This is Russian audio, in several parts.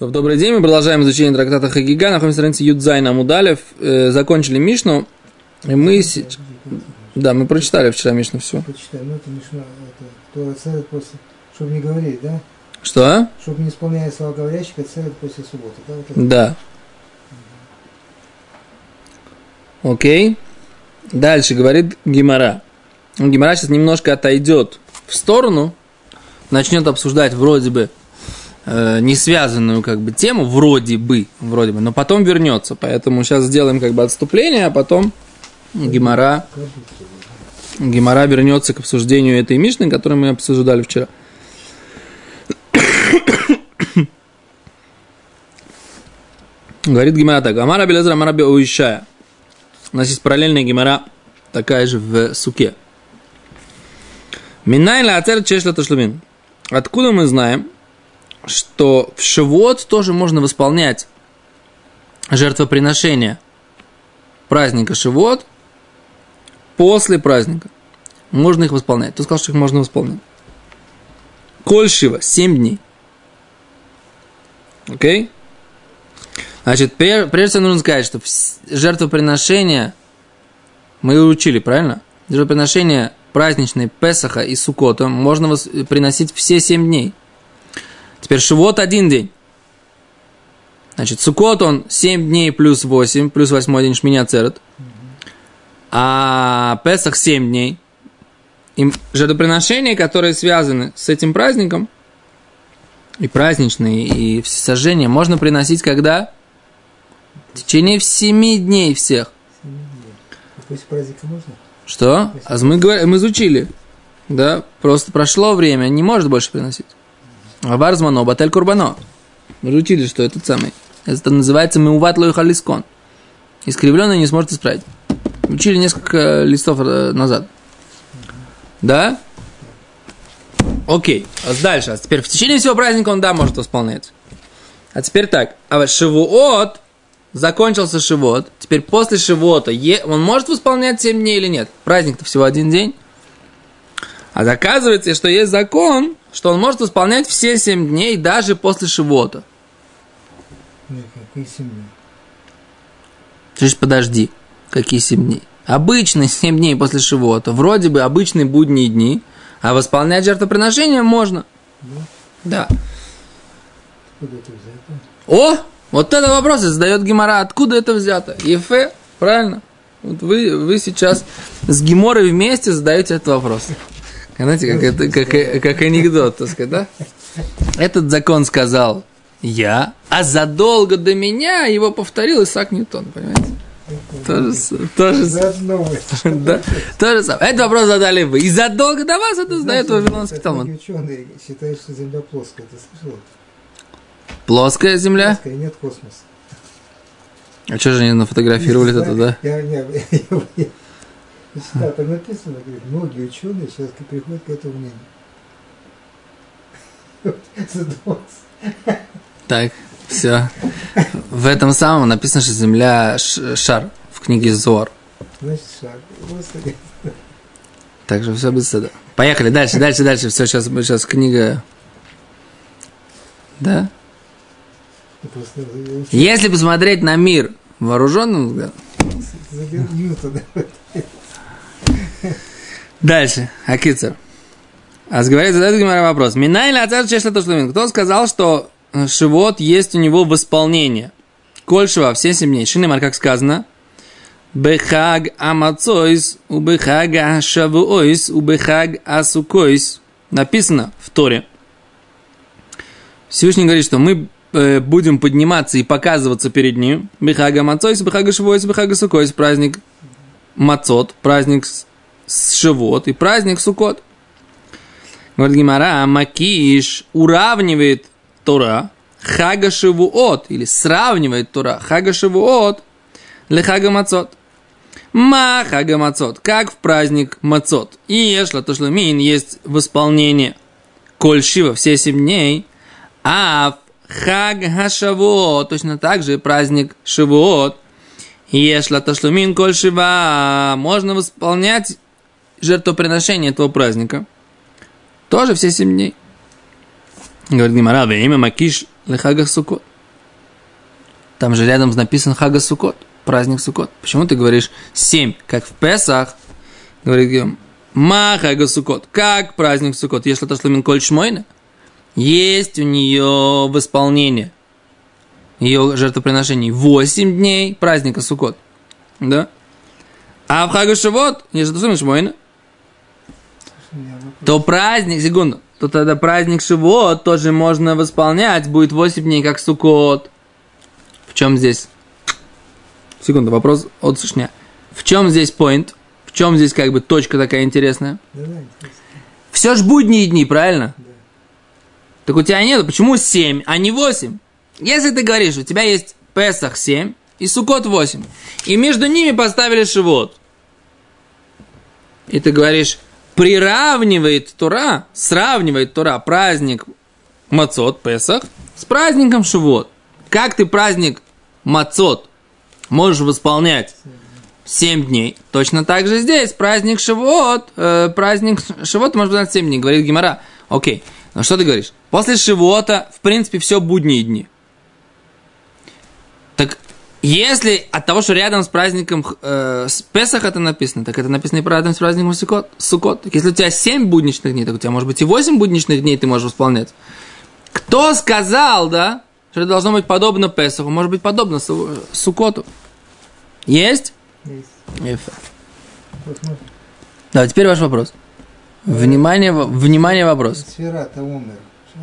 Добрый день, мы продолжаем изучение трактата Хагига, находимся на странице Юдзай Намудалев, э, закончили Мишну, и мы... с- Да, мы прочитали вчера Мишну все. Почитай, ну это Мишна, это Тора после, чтобы не говорить, да? Что? Чтобы не исполняя слова говорящего, целит после субботы, да? Вот это. Да. Окей. Дальше говорит Гимара. Гимара сейчас немножко отойдет в сторону, начнет обсуждать вроде бы э, не связанную как бы тему, вроде бы, вроде бы, но потом вернется. Поэтому сейчас сделаем как бы отступление, а потом Гимара, Гимара вернется к обсуждению этой Мишны, которую мы обсуждали вчера. Говорит Гимара так. Амара Белезра Амара Уишая. У нас есть параллельная Гимара, такая же в Суке. Минай ацер чешла ташлумин. Откуда мы знаем, что в Шивот тоже можно восполнять жертвоприношение праздника Шивот после праздника. Можно их восполнять. Кто сказал, что их можно восполнять? Кольшива, 7 дней. Окей? Значит, пре- прежде всего нужно сказать, что жертвоприношение, мы учили, правильно? Жертвоприношение праздничной Песаха и Сукота можно приносить все 7 дней. Теперь Шивот один день. Значит, Сукот он 7 дней плюс 8, плюс 8 день Шминя Церет. А Песах 7 дней. И жертвоприношения, которые связаны с этим праздником, и праздничные, и все сожжения, можно приносить когда? В течение семи дней всех. А После праздника можно? Что? А мы, говор- мы изучили. Да, просто прошло время, не может больше приносить. А Варзмано, Батель Курбано. Мы изучили, что это самый. Это называется Меуват Лойхалискон. Искривленный не сможет исправить. Учили несколько листов э, назад. Да? Окей. А дальше. А теперь в течение всего праздника он, да, может восполнять. А теперь так. А вот Шивуот, закончился Шивот. Теперь после Шивота он может восполнять 7 дней или нет? Праздник-то всего один день. А оказывается, что есть закон, что он может восполнять все 7 дней даже после Шивота. Нет, какие семьи? Слушай, подожди. Какие 7 дней? Обычные 7 дней после Шивота. Вроде бы обычные будние дни. А восполнять жертвоприношение можно. Да. Откуда это взято? О, вот это вопрос задает Гимара. Откуда это взято? Ефе, правильно. Вот вы, вы сейчас с Гиморой вместе задаете этот вопрос. Знаете, как, это, как, как анекдот, так сказать, да? Этот закон сказал я, а задолго до меня его повторил Исаак Ньютон, понимаете? То же, то же, с- Заодно вы. да, то же самое. Этот вопрос задали вы. И задолго до вас это Знаете, Вавилонский Талмуд. ученые считают, что Земля плоская. Ты слышал? Плоская земля? Плоская, нет космоса. А что же они нафотографировали это, да? Я, я, я, я, я читал, там написано, говорит, многие ученые сейчас приходят к этому мнению. Задумался. Так, все. В этом самом написано, что Земля шар в книге Зор. Значит. Господи. Так что все без да. Поехали дальше, дальше, дальше. Все, сейчас, сейчас книга. Да? Если посмотреть на мир вооруженным взглядом. Дальше. Акицер. А говорит, задает Гимара вопрос. Минай ли чешла Тушлумин? Кто сказал, что э, Шивот есть у него восполнение? Кольшева все семь дней. Шинемар, как сказано. Бехаг амацойс, у бехага шавуойс, у бехаг асукойс. Написано в Торе. Всевышний говорит, что мы э, будем подниматься и показываться перед ним. Бехага амацойс, бехага шавуойс, бехага сукойс. Праздник Мацот, праздник Шивот и праздник Сукот. Говорит Гимара, Макиш уравнивает Тора Хага Шивуот, или сравнивает Тора Хага Шивуот для Хага Мацот. Ма Хага Мацот, как в праздник Мацот. И Ешла Тошламин есть восполнение Коль Шива все семь дней, а в Хаг Хашавуот, точно так же праздник Шивуот, Ешла Ташлумин Коль Шива, можно восполнять жертвоприношение этого праздника. Тоже все семь дней. Говорит Гимара, имя Макиш Лехагах Сукот. Там же рядом написан Хага Сукот, праздник Сукот. Почему ты говоришь 7, как в Песах? Говорит, Ма Хага Сукот, как праздник Сукот, если это шлумин коль? Есть у нее в исполнении ее жертвоприношений 8 дней праздника Сукот. Да? А в Шивот, если это шлумин шмойна, то праздник, секунду, то тогда праздник Шивот тоже можно восполнять, будет 8 дней, как Сукот. В чем здесь? Секунду, вопрос от Сушня. В чем здесь point? В чем здесь как бы точка такая интересная? Все ж будние дни, правильно? Да. Так у тебя нет, почему 7, а не 8? Если ты говоришь, у тебя есть Песах 7 и Сукот 8, и между ними поставили Шивот, и ты говоришь, приравнивает Тура, сравнивает Тура праздник Мацот, Песах, с праздником Шивот. Как ты праздник Мацот можешь восполнять 7 дней, точно так же здесь праздник Шивот, э, праздник Шивот может быть 7 дней, говорит Гимара. Окей, ну что ты говоришь? После Шивота, в принципе, все будние дни. Так если от того, что рядом с праздником э, с Песах это написано, так это написано и рядом с праздником Сукот. Сукот. Так если у тебя 7 будничных дней, так у тебя может быть и 8 будничных дней ты можешь восполнять. Кто сказал, да, что это должно быть подобно Песаху, может быть подобно Сукоту? Есть? Есть. Да, теперь ваш вопрос. Внимание, внимание, вопрос. Сфера-то умер. Э,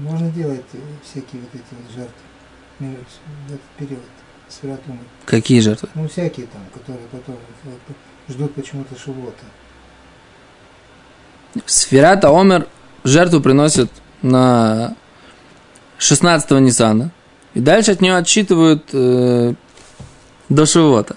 можно делать всякие вот эти жертвы в этот период святому. Какие жертвы? Ну, всякие там, которые потом ждут почему-то Шивота. Сферата Омер жертву приносит на 16-го Ниссана. И дальше от нее отсчитывают э, до Шивота.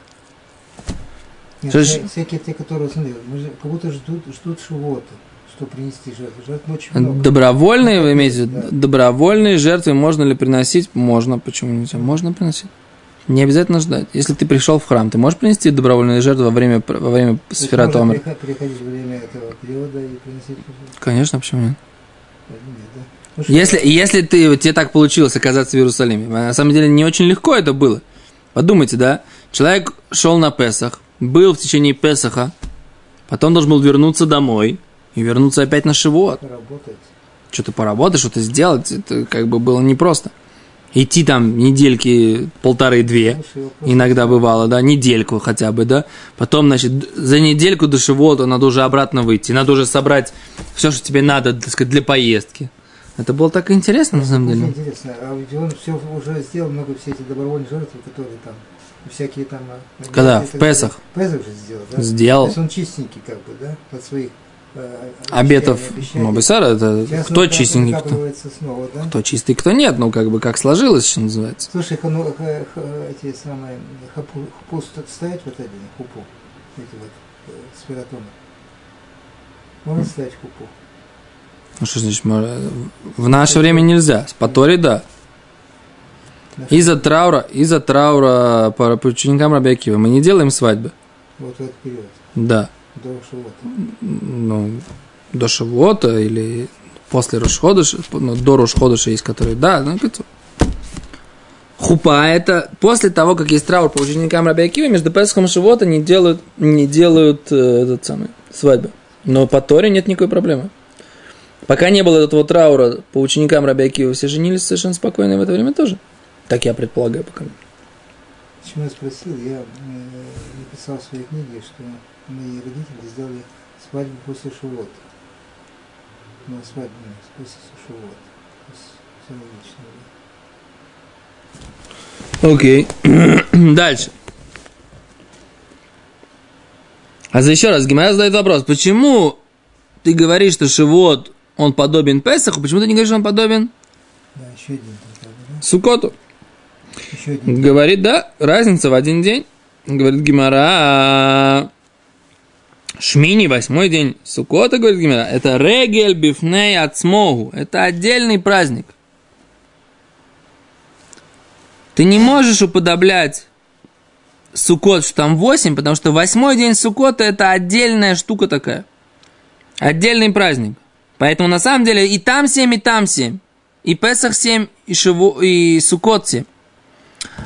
Нет, Что всякие те, которые, смотри, как будто ждут, ждут Шивота что принести жертву. Жертв очень много. Добровольные, вы имеете да. добровольные жертвы можно ли приносить? Можно, почему нельзя? Можно приносить. Не обязательно ждать. Если ты пришел в храм, ты можешь принести добровольные жертвы во время, во время сфера Томер? приходить во время этого периода и приносить Конечно, почему нет? Ну, если, если ты, тебе так получилось оказаться в Иерусалиме, на самом деле не очень легко это было. Подумайте, да? Человек шел на Песах, был в течение Песаха, потом должен был вернуться домой и вернуться опять на Шивот. Что-то поработать, что-то сделать, это как бы было непросто идти там недельки полторы-две, иногда бывало, да, недельку хотя бы, да, потом, значит, за недельку до Шивота надо уже обратно выйти, надо уже собрать все, что тебе надо, так сказать, для поездки. Это было так интересно, на самом деле. Интересно, а ведь он все уже сделал, много все эти добровольные жертвы, которые там, всякие там... А, Когда? В Песах? Песах же сделал, да? Сделал. То есть он чистенький, как бы, да, от своих обетов Мобисара, это Сейчас кто чистенький, кто, снова, да? кто чистый, кто нет, ну как бы как сложилось, что называется. Слушай, ну, эти самые хапу, хупу ставить в это день, хупу, эти вот э, спиратомы. Можно ставить хупу? Ну что значит, в наше время нельзя, с Патори да. Из-за траура, из-за траура по, по ученикам Рабиакива мы не делаем свадьбы. Вот в этот период. Да. До Шавуота. Ну, до Шавуота или после Рошходыша, ну, до Рошходыша есть, которые, да, ну. Хупа это после того, как есть траур по ученикам Раби Акива, между Песхом и Шивота не делают, не делают э, этот самый, свадьбы. Но по Торе нет никакой проблемы. Пока не было этого траура по ученикам Раби Акива, все женились совершенно спокойно в это время тоже. Так я предполагаю пока. Почему я спросил, я написал в своей книге, что мои родители сделали свадьбу после Шивота. На свадьбу после Шивота. Окей. Okay. Дальше. А за еще раз, Гимара задает вопрос, почему ты говоришь, что Шивот, он подобен Песаху, почему ты не говоришь, что он подобен? Да, еще один. Да? Сукоту. Еще один. Говорит, да, разница в один день. Говорит Гимара, Шмини, восьмой день Сукота, говорит Гимера, это регель бифней ацмогу. Это отдельный праздник. Ты не можешь уподоблять Сукот, что там восемь, потому что восьмой день Сукота это отдельная штука такая. Отдельный праздник. Поэтому на самом деле и там семь, и там семь. И Песах семь, и, Шиву, и Сукот семь.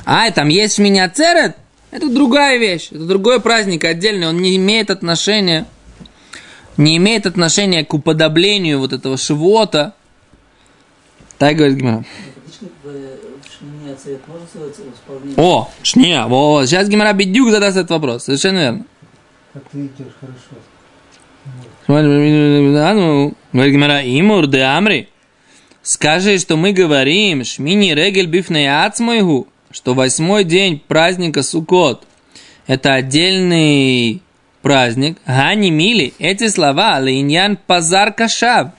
А, там есть меня церет, это другая вещь, это другой праздник отдельный, он не имеет отношения, не имеет отношения к уподоблению вот этого шивота. Так говорит Гимара. О, шния, во, сейчас Гимара Бедюк задаст этот вопрос, совершенно верно. Как ты идешь, хорошо. Ну, говорит Гимара, имур де амри. Скажи, что мы говорим, шмини регель бифней ацмойгу, что восьмой день праздника Суккот – это отдельный праздник. Гани мили, эти слова, линьян пазар кашав.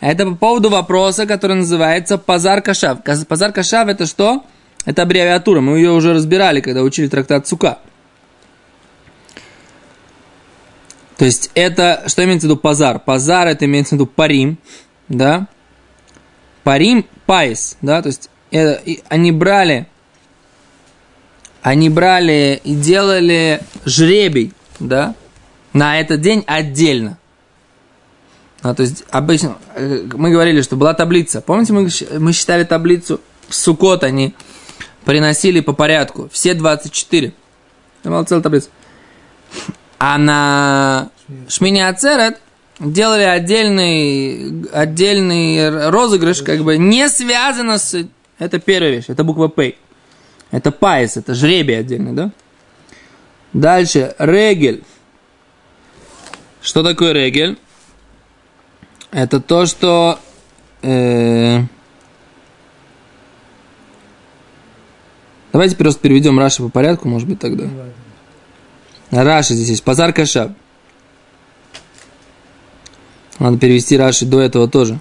Это по поводу вопроса, который называется пазар кашав. Пазар кашав – это что? Это аббревиатура, мы ее уже разбирали, когда учили трактат Сука. То есть это, что имеется в виду פזר? פזר это имеется в виду פרים, да? פרים פייס, да, то есть это, они брали, они брали и делали жребий, да, на этот день отдельно. А, то есть обычно э, мы говорили, что была таблица. Помните, мы, мы считали таблицу в Сукот, они приносили по порядку. Все 24. Это была целая таблица. А на Шмини Ацерет делали отдельный, отдельный розыгрыш, как бы не связано с... Это первая вещь, это буква П. Это פייס, это жребий отдельный, да? Дальше, רגל. Что такое регель? Это то, что... Э, давайте просто переведем Раши по порядку, может быть, тогда. Раши здесь есть. Пазар Кашаб. Надо перевести Раши до этого тоже.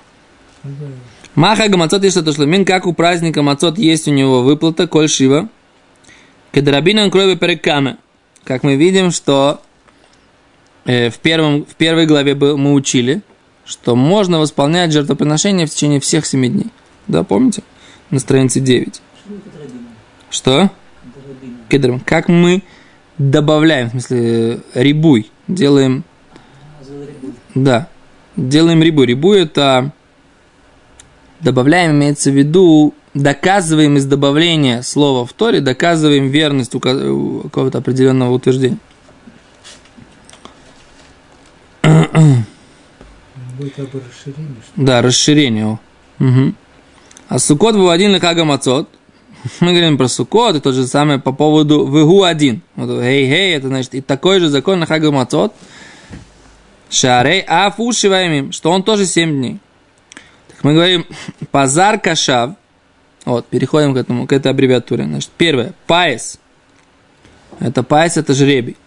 Маха Гамацот есть что-то шлемин, как у праздника Мацот есть у него выплата, коль шива. Кедрабинан крови перекаме. Как мы видим, что э, в, первом, в первой главе мы учили, что можно восполнять жертвоприношение в течение всех семи дней. Да, помните? На странице 9. Что? Кедрабин. Как мы добавляем, в смысле, рибуй, делаем... Да, делаем рибу. Рибу это добавляем, имеется в виду, доказываем из добавления слова в Торе, доказываем верность какого-то определенного утверждения. Будет расширение. Что да, расширение. Угу. А сукот был один лехага мацот. Мы говорим про сукот, и то же самое по поводу вегу один. Вот, хей, хей, это значит и такой же закон на хага мацот. Шарей афушиваемим, что он тоже 7 дней. Так мы говорим пазар кашав. Вот, переходим к этому, к этой аббревиатуре. Значит, первое, паис. Это паис, это жребий.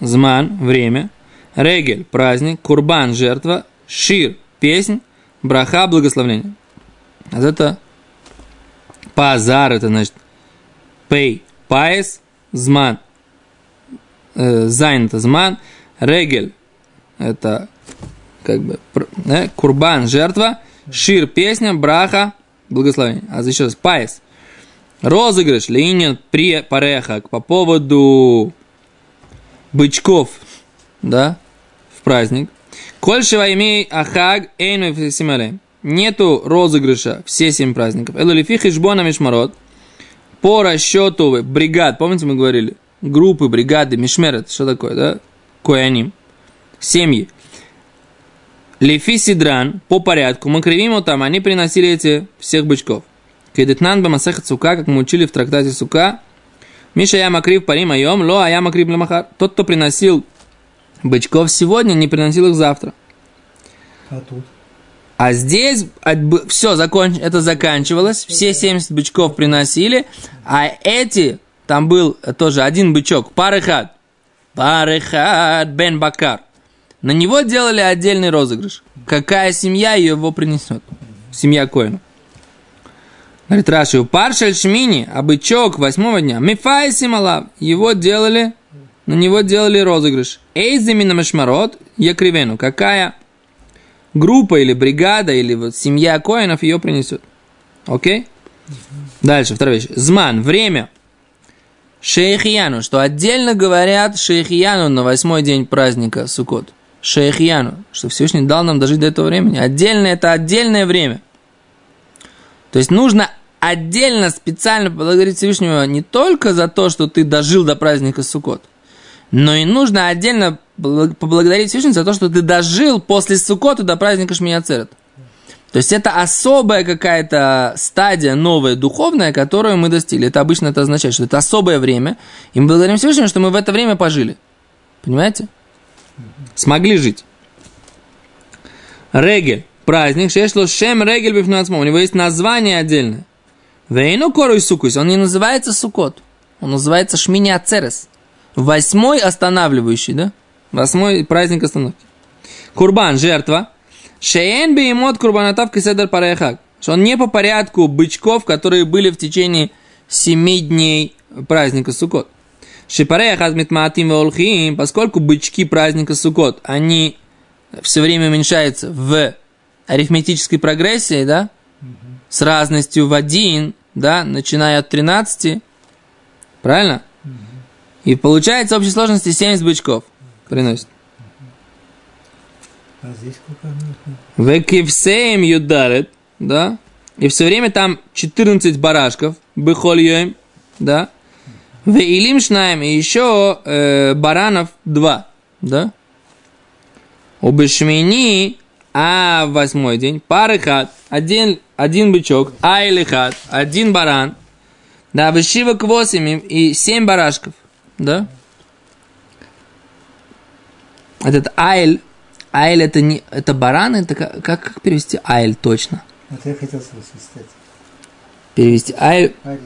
זמן, время. רגל, праздник. קרבן, жертва. שיר, песнь. ברכה, благословление. А это פזר, это значит פי, פייס, זמן. Э, זין, это זמן. רגל, это как бы да, קרבן, жертва, שיר, песня, ברכה, благословение. А еще раз, פייס. Розыгрыш, линин при парехак по поводу бычков, да, в праздник. Кольшева имей ахаг эйну симале. Нету розыгрыша все семь праздников. Элулифих ишбона мишмарот. По расчету бригад, помните мы говорили? Группы, бригады, мишмерет, что такое, да? Кояним семьи. Лефи Сидран, по порядку, мы кривим там, они приносили эти всех бычков. Кедетнан бамасеха цука, как мы учили в трактате сука. Миша я макрив парим айом, ло а я макрив лемахар. Тот, кто приносил бычков сегодня, не приносил их завтра. А тут? А здесь все, законч... это заканчивалось, все 70 бычков приносили, а эти, там был тоже один бычок, парехат, парехат бен бакар. На него делали отдельный розыгрыш. Какая семья его принесет? Семья Коина. Говорит Раши, паршаль шмини, а бычок восьмого дня, мифай сималав, его делали, на него делали розыгрыш. Эйзамина машмарот, якривену, какая группа или бригада, или вот семья коинов ее принесет. Окей? Дальше, вторая вещь. Зман, время. Шейхияну, что отдельно говорят Шейхияну на восьмой день праздника Сукот. Шейхьяну, что Всевышний дал нам дожить до этого времени. Отдельное это отдельное время. То есть нужно отдельно специально поблагодарить Всевышнего не только за то, что ты дожил до праздника Суккот, но и нужно отдельно поблагодарить Всевышнего за то, что ты дожил после Суккота до праздника Шмияцерет. То есть это особая какая-то стадия новая, духовная, которую мы достигли. Это обычно это означает, что это особое время. И мы благодарим Всевышнего, что мы в это время пожили. Понимаете? Смогли жить. Регель. Праздник. Шешло шем регель бифнуацмо. У него есть название отдельное. Вейну кору и сукус. Он не называется сукот. Он называется шмини ацерес. Восьмой останавливающий, да? Восьмой праздник остановки. Курбан, жертва. Шеен беймот курбанатав киседер парехак. Что он не по порядку бычков, которые были в течение семи дней праздника Сукот. Шипарех азмитмаатим волхим, поскольку бычки праздника Сукот, они все время уменьшаются в арифметической прогрессии, да, с разностью в один, да, начиная от 13, правильно? И получается в общей сложности 70 бычков приносит. А здесь? Векивсеем юдарет, да, и все время там 14 барашков, бихольем, да, Веилим шнаем, и еще э, баранов два, да? У Бешмини, а в восьмой день, пары хат, один, один бычок, а или хат, один баран, да, вышива к восемь и семь барашков, да? Этот айль, айль это не, это баран, это как, как, перевести айль точно? Вот я хотел свистать. Перевести айль, А,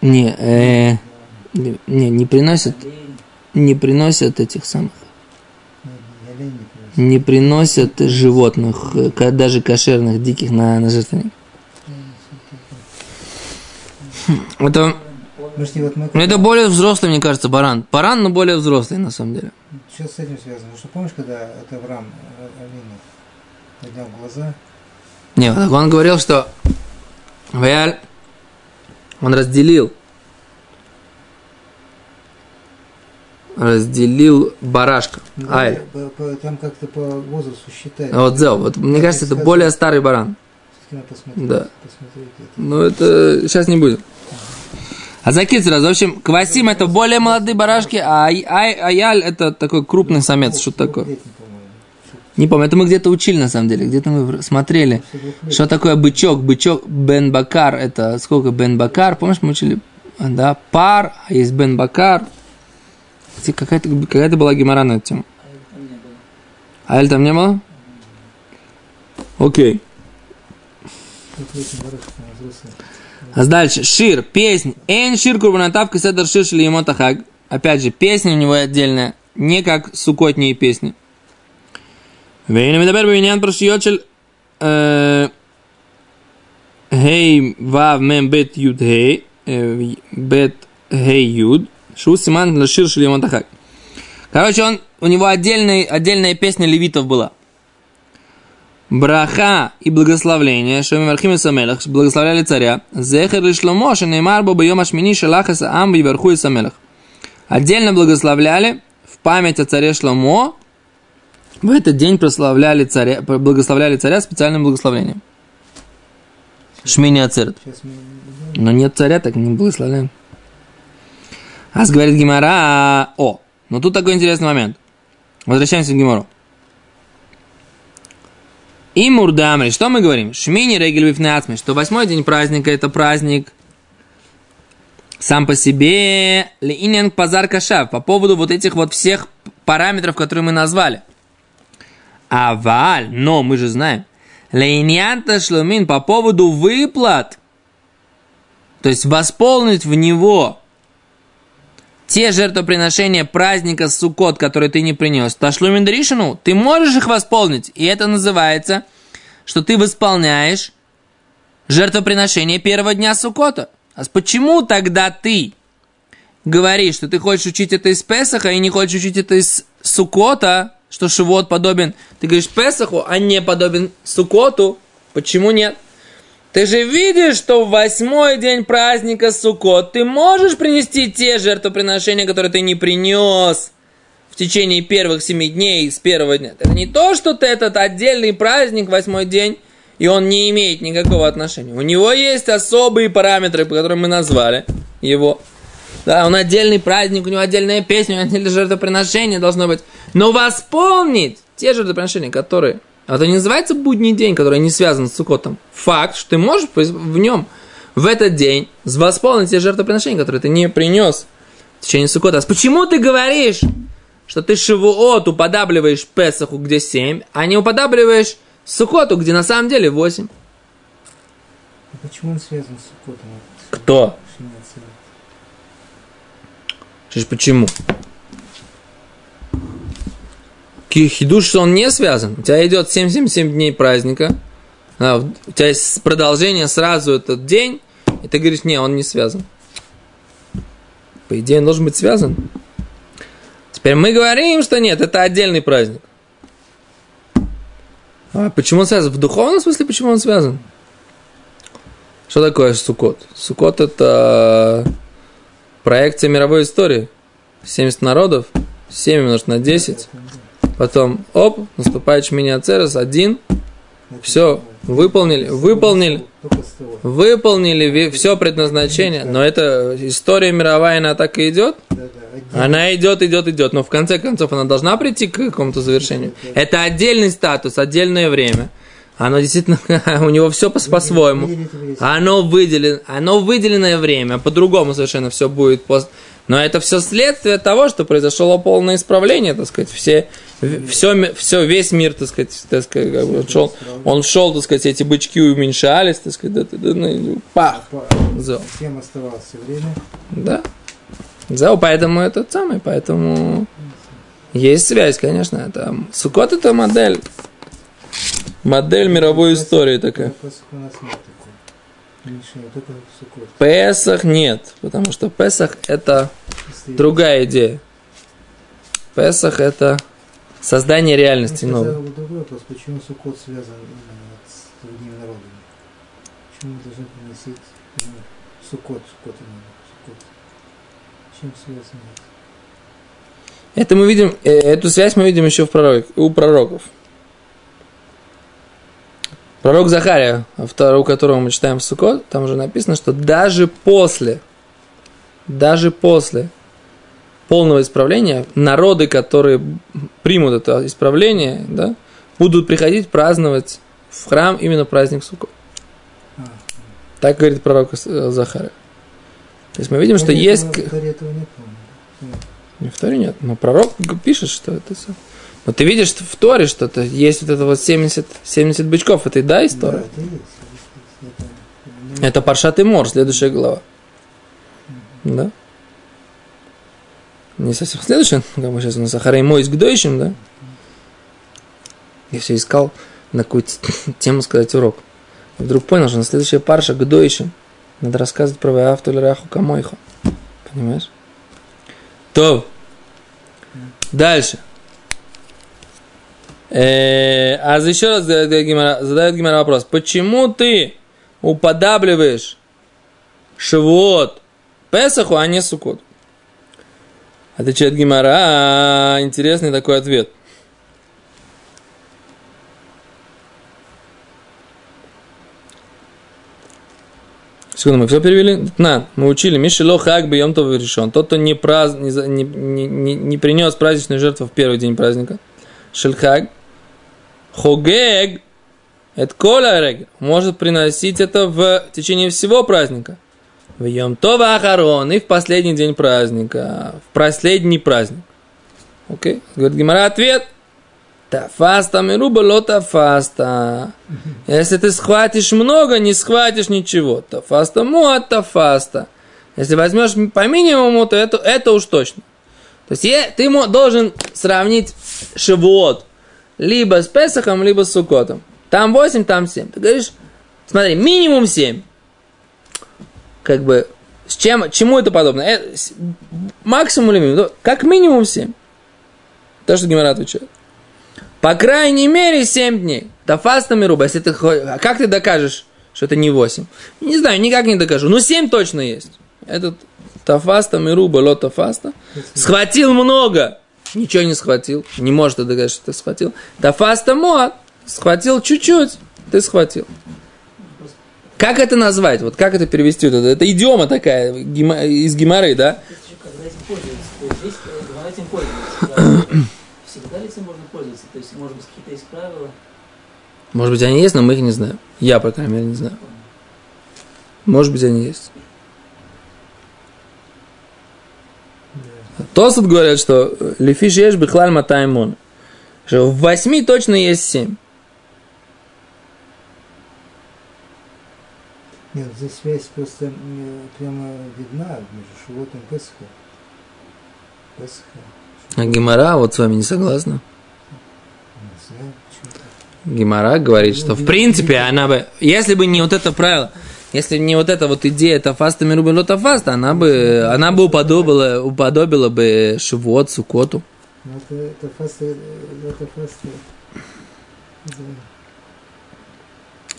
не э, не, не, приносят, не приносят этих самых, Не, приносят животных, даже кошерных, диких на, на жертвенник. Хм, Это, ну, это более взрослый, мне кажется, баран. Баран, но более взрослый, на самом деле. Что с этим связано? Что помнишь, когда это Авраам э, Авину поднял глаза, Не, вот он говорил, что Ваяль, он разделил, разделил барашка. ну, по- по- там как-то по возрасту считают. А Вот зел, вот мне кажется, это более старый баран. Посмотреть, Да. посмотреть это. Ну, это сейчас не будет. А закид сразу. В общем, квасим это более молодые барашки, а ай- ай- аяль это такой крупный самец, что такое. Не помню, это мы где-то учили на самом деле, где-то мы смотрели. Что такое бычок? Бычок Бен Бакар, это сколько Бен Бакар? Помнишь, мы учили, да, пар, а есть Бен Бакар. Какая-то, какая-то была гемора на эту тему. А Эль там не было? Окей. А дальше, шир, песнь. Эн шир курбанатав кеседер шир шли. Опять же, песня у него отдельная, не как сукотние песни. Вейна медабер биньян прошиочель Хей вав мем бет юд хей э, бет хей юд шу симан шир шли ему тахаг. Короче, он, у него отдельный, отдельная песня левитов была. Браха и благословление, что Мархим и Самелах, благословляли царя. Зехер и Шломо, что Неймар Боба Йома Шмини Шалахаса Ам и Верху и Самелах. Отдельно благословляли в память о царе Шломо. В этот день прославляли царя, благословляли царя специальным благословением. Шмини Ацерет. Но нет царя, так не благословляем. Ас говорит Гимара, о, но тут такой интересный момент. Возвращаемся к Гимару. И Мурдамри, что мы говорим? Шмини регель вифнеацми, что восьмой день праздника это праздник сам по себе линен пазар кашав, по поводу вот этих вот всех параметров, которые мы назвали. А валь, но мы же знаем, лейнянта шлумин по поводу выплат, то есть восполнить в него те жертвоприношения праздника Суккот, которые ты не принес, Ташлумин Дришину, ты можешь их восполнить. И это называется, что ты восполняешь жертвоприношение первого дня Суккота. А почему тогда ты говоришь, что ты хочешь учить это из Песаха и не хочешь учить это из Суккота, что Шивот подобен, ты говоришь Песаху, а не подобен Суккоту? Почему нет? Ты же видишь, что в восьмой день праздника Суккот ты можешь принести те жертвоприношения, которые ты не принес в течение первых семи дней с первого дня. Это не то, что ты этот отдельный праздник, восьмой день, и он не имеет никакого отношения. У него есть особые параметры, по которым мы назвали его. Да, он отдельный праздник, у него отдельная песня, у него отдельное жертвоприношение должно быть. Но восполнить те жертвоприношения, которые... А это не называется будний день, который не связан с Сукотом. Факт, что ты можешь в нем, в этот день, восполнить те жертвоприношения, которые ты не принес в течение Сукота. Почему ты говоришь, что ты Шивуот уподабливаешь Песаху, где 7, а не уподабливаешь Сукоту, где на самом деле 8? А почему он связан с Сукотом? Кто? Шиш, почему? Хидуш, что он не связан. У тебя идет 77 дней праздника. А, у тебя есть продолжение сразу этот день. И ты говоришь, не, он не связан. По идее, он должен быть связан. Теперь мы говорим, что нет, это отдельный праздник. А почему он связан? В духовном смысле почему он связан? Что такое Сукот? Сукот это проекция мировой истории. 70 народов, 7 умножить на 10. Потом, оп, наступает Шмини Церес, один. Все, выполнили, выполнили, выполнили все предназначение. Но это история мировая, она так и идет. Она идет, идет, идет. Но в конце концов она должна прийти к какому-то завершению. Это отдельный статус, отдельное время. Оно действительно, у него все по-своему. Оно выделено, оно выделенное время, по-другому совершенно все будет. Но это все следствие того, что произошло полное исправление, так сказать, все, все, все, весь мир, так сказать, так сказать как бы он, шел, он шел, так сказать, эти бычки уменьшались, так сказать, да, да, ну, пах. Всем оставалось время. Да. Да, поэтому это самое, поэтому есть связь, конечно. Это, Сукот это модель Модель мировой истории такая. Песах нет, потому что Песах это другая идея. Песах это создание реальности новой. Другой вопрос, почему Сукот связан с другими народами? Почему мы должны приносить Сукот, Сукот, Сукот? Чем связано это? мы видим, э, эту связь мы видим еще в пророк, у пророков. Пророк Захария, у которого мы читаем в Сукот, там уже написано, что даже после, даже после полного исправления, народы, которые примут это исправление, да, будут приходить праздновать в храм именно праздник Сукот. Так говорит пророк Захария. То есть мы видим, что есть... Не в Торе нет, но пророк пишет, что это все. Но ты видишь в Торе что-то, есть вот это вот 70, 70 бычков, это и да история? Да, это, есть. это Паршат и Мор, следующая глава. Да? Не совсем следующая, как мы сейчас у нас Ахарей Мой с Гдойшим, да? Я все искал на какую-то тему сказать урок. И вдруг понял, что на следующая парша Гдойшим надо рассказывать про Ваавту Раху Камойху. Понимаешь? То. Дальше. Э, а еще раз задает Гимара, вопрос. Почему ты уподабливаешь Шивот Песаху, а не Сукот? Отвечает Гимара. А, интересный такой ответ. Секунду, мы все перевели? На, мы учили. Мишело хак бьем то решен. Тот, кто не, празд... не, не, не, не принес праздничную жертву в первый день праздника. של חג חוגג, это рег, может приносить это в течение всего праздника. В יום טוב האחרון и в последний день праздника, в последний праздник. Окей? Говорит Гемара, ответ. תפסת מרובה לא תפסת. Если ты схватишь много, не схватишь ничего. תפסת מועט תפסת. Если возьмешь по минимуму, то это, это уж точно. То есть ты должен сравнить шивот либо с Песахом, либо с Сукотом. Там 8, там 7. Ты говоришь, смотри, минимум 7. Как бы, с чем, чему это подобно? Э, максимум или минимум? Как минимум 7. То, что Гимара отвечает. По крайней мере 7 дней. Тафаста руба. Если ты, а как ты докажешь, что это не 8? Не знаю, никак не докажу. Но 7 точно есть. Этот тафаста мируба, ло тафаста. Схватил много ничего не схватил, не может доказать, что ты схватил. Тафаста моат, схватил чуть-чуть, ты схватил. Как это назвать? Вот как это перевести? Это, это идиома такая гема, из геморы, да? Может быть? Может быть, они есть, но мы их не знаем. Я, по крайней мере, не знаю. Может быть, они есть. Тосут говорят, что лифиш ешь бихлаль матаймон. Что в восьми точно есть семь. Нет, здесь связь просто э, прямо видна между Шивотом и Песхом. Песха. А Гимара вот с вами не согласна. Не знаю. Гимара говорит, что в принципе она бы, если бы не вот это правило, если не вот эта вот идея тафаста мирубело тафаста, она бы, она бы уподобила, уподобила бы Шивот, Сукоту. Ну, фаста, э, фаста.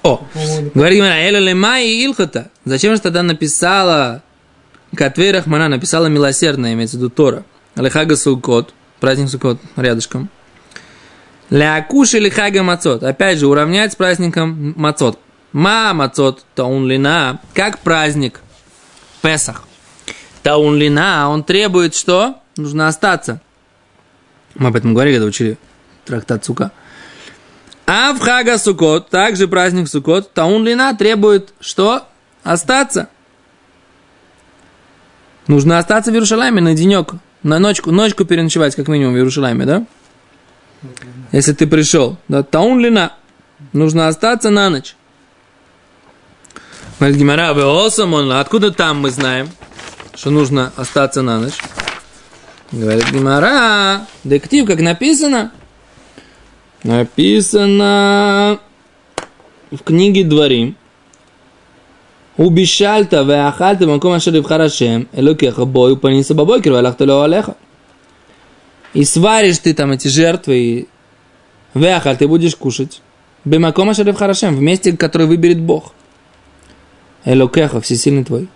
О, говорит Гимара, Эля лема и Илхата. Зачем же тогда написала Катвей Рахмана, написала милосердная, имеется в виду Тора. Лехага Сукот, праздник Сукот рядышком. Лякуш или Хага Мацот. Опять же, уравнять с праздником Мацот. Ма Мацот Таунлина, как праздник Песах. Таунлина, он требует что? Нужно остаться. Мы об этом говорили, когда учили трактат Сука. А в Хага Сукот, также праздник Сукот, Таунлина требует что? Остаться. Нужно остаться в Иерушалайме на денек, на ночку, ночку переночевать, как минимум, в Иерушалайме, да? Если ты пришел, да, таунлина, нужно остаться на ночь. Говорит Гимара, вы осамон, откуда там мы знаем, что нужно остаться на ночь? Говорит Гимара, дектив, как написано, написано в книге Дворим, ובשלת ואכלת במקום אשר יבחר השם, אלוקיך בו ופניס בבוקר והלכת לו עליך. И сваришь ты там эти жертвы, и веахаль ты будешь кушать. Бемакома шарев харашем, в месте, который выберет Бог. Элокеха, всесильный твой.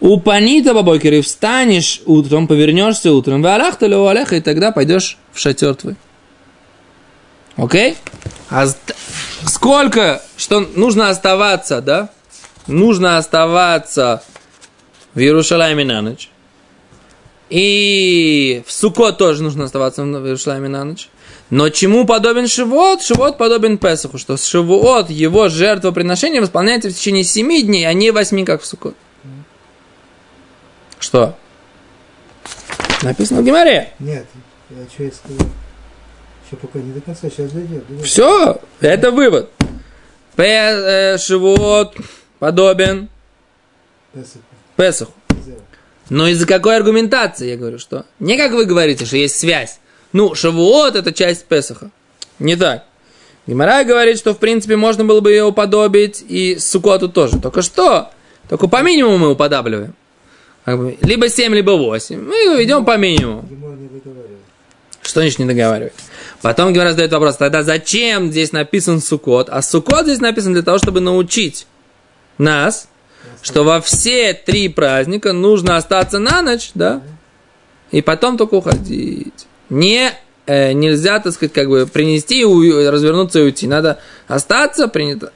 Упанита бабокер, и встанешь утром, повернешься утром, валахта лео алеха, и тогда пойдешь в шатер твой. Окей? А сколько, что нужно оставаться, да? Нужно оставаться в Иерушалайме на ночь. И в Суко тоже нужно оставаться в Иерушалайме на ночь. Но чему подобен Шивот? Шивот подобен Песаху, что Шивот его жертвоприношение выполняется в течение семи дней, а не восьми, как в Сукот. Что? Написано в Гимаре. Нет, я что я сказал? Еще пока не до конца, сейчас дойдет. Все, это вывод. Пе- э, Шивот подобен Песах. Песаху. Зева. Но из-за какой аргументации, я говорю, что? Не как вы говорите, что есть связь. Ну, Шавуот – это часть Песаха. Не так. Гимара говорит, что, в принципе, можно было бы ее уподобить и Сукоту тоже. Только что? Только по минимуму мы уподабливаем. Либо 7, либо 8. Мы идем по минимуму. Что значит не договаривает? Потом Гимара задает вопрос, тогда зачем здесь написан Сукот? А Сукот здесь написан для того, чтобы научить нас, что во все три праздника нужно остаться на ночь, да, и потом только уходить. Не, э, нельзя, так сказать, как бы принести, и у- развернуться и уйти. Надо остаться, принято,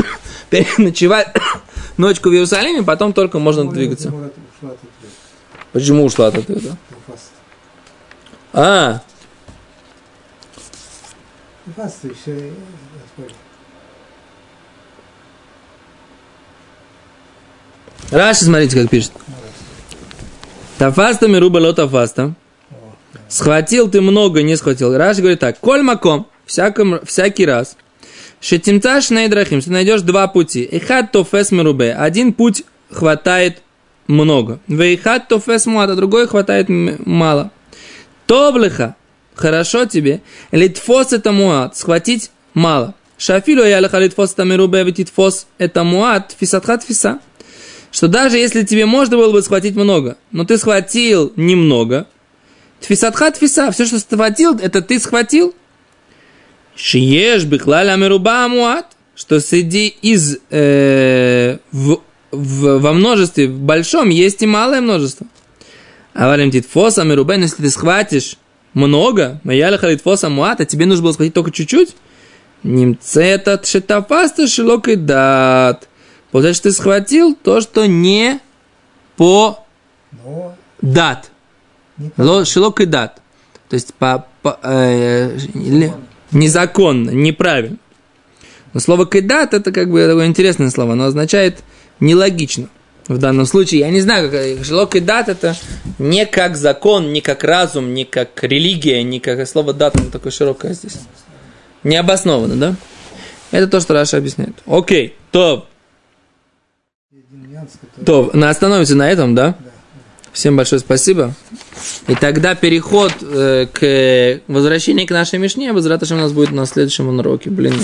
переночевать ночку в Иерусалиме, потом только можно двигаться. Гемор ушла от ответа. Почему ушла от? Фаст. А. Раши, смотрите, как пишет. Тафаста мируба ло тафаста. Схватил ты много, не схватил. Раши говорит так. Коль маком, всяком, всякий раз. Шетимцаш найдрахим, ты найдешь два пути. Ихат тофес мирубе. Один путь хватает много. Вейхат тофес муат, а другой хватает мало. Товлиха, хорошо тебе. Литфос это муат, схватить мало. Шафилу я леха литфос это мирубе, ведь литфос это муат, фисатхат фиса что даже если тебе можно было бы схватить много, но ты схватил немного, тфисатха тфиса, все, что схватил, это ты схватил. Шиеш бихлаль амируба амуат, что среди из э, в, в- во множестве, в большом, есть и малое множество. А валим титфос амирубен, если ты схватишь много, маяля амуат, а тебе нужно было схватить только чуть-чуть, Немцета тшетафаста шилок и дат. Получается, ты схватил то, что не по Но дат. Шилок и дат. То есть по, по- э, незаконно, неправильно. Но слово кидат это как бы такое интересное слово, оно означает нелогично. В данном случае, я не знаю, как шилок и дат это не как закон, не как разум, не как религия, не как слово дат, оно такое широкое здесь. Необоснованно, да? Это то, что Раша объясняет. Окей, то, то, на- остановимся на этом, да? Всем большое спасибо. И тогда переход э, к возвращению к нашей Мишне, возвратом у нас будет на следующем уроке. Блин,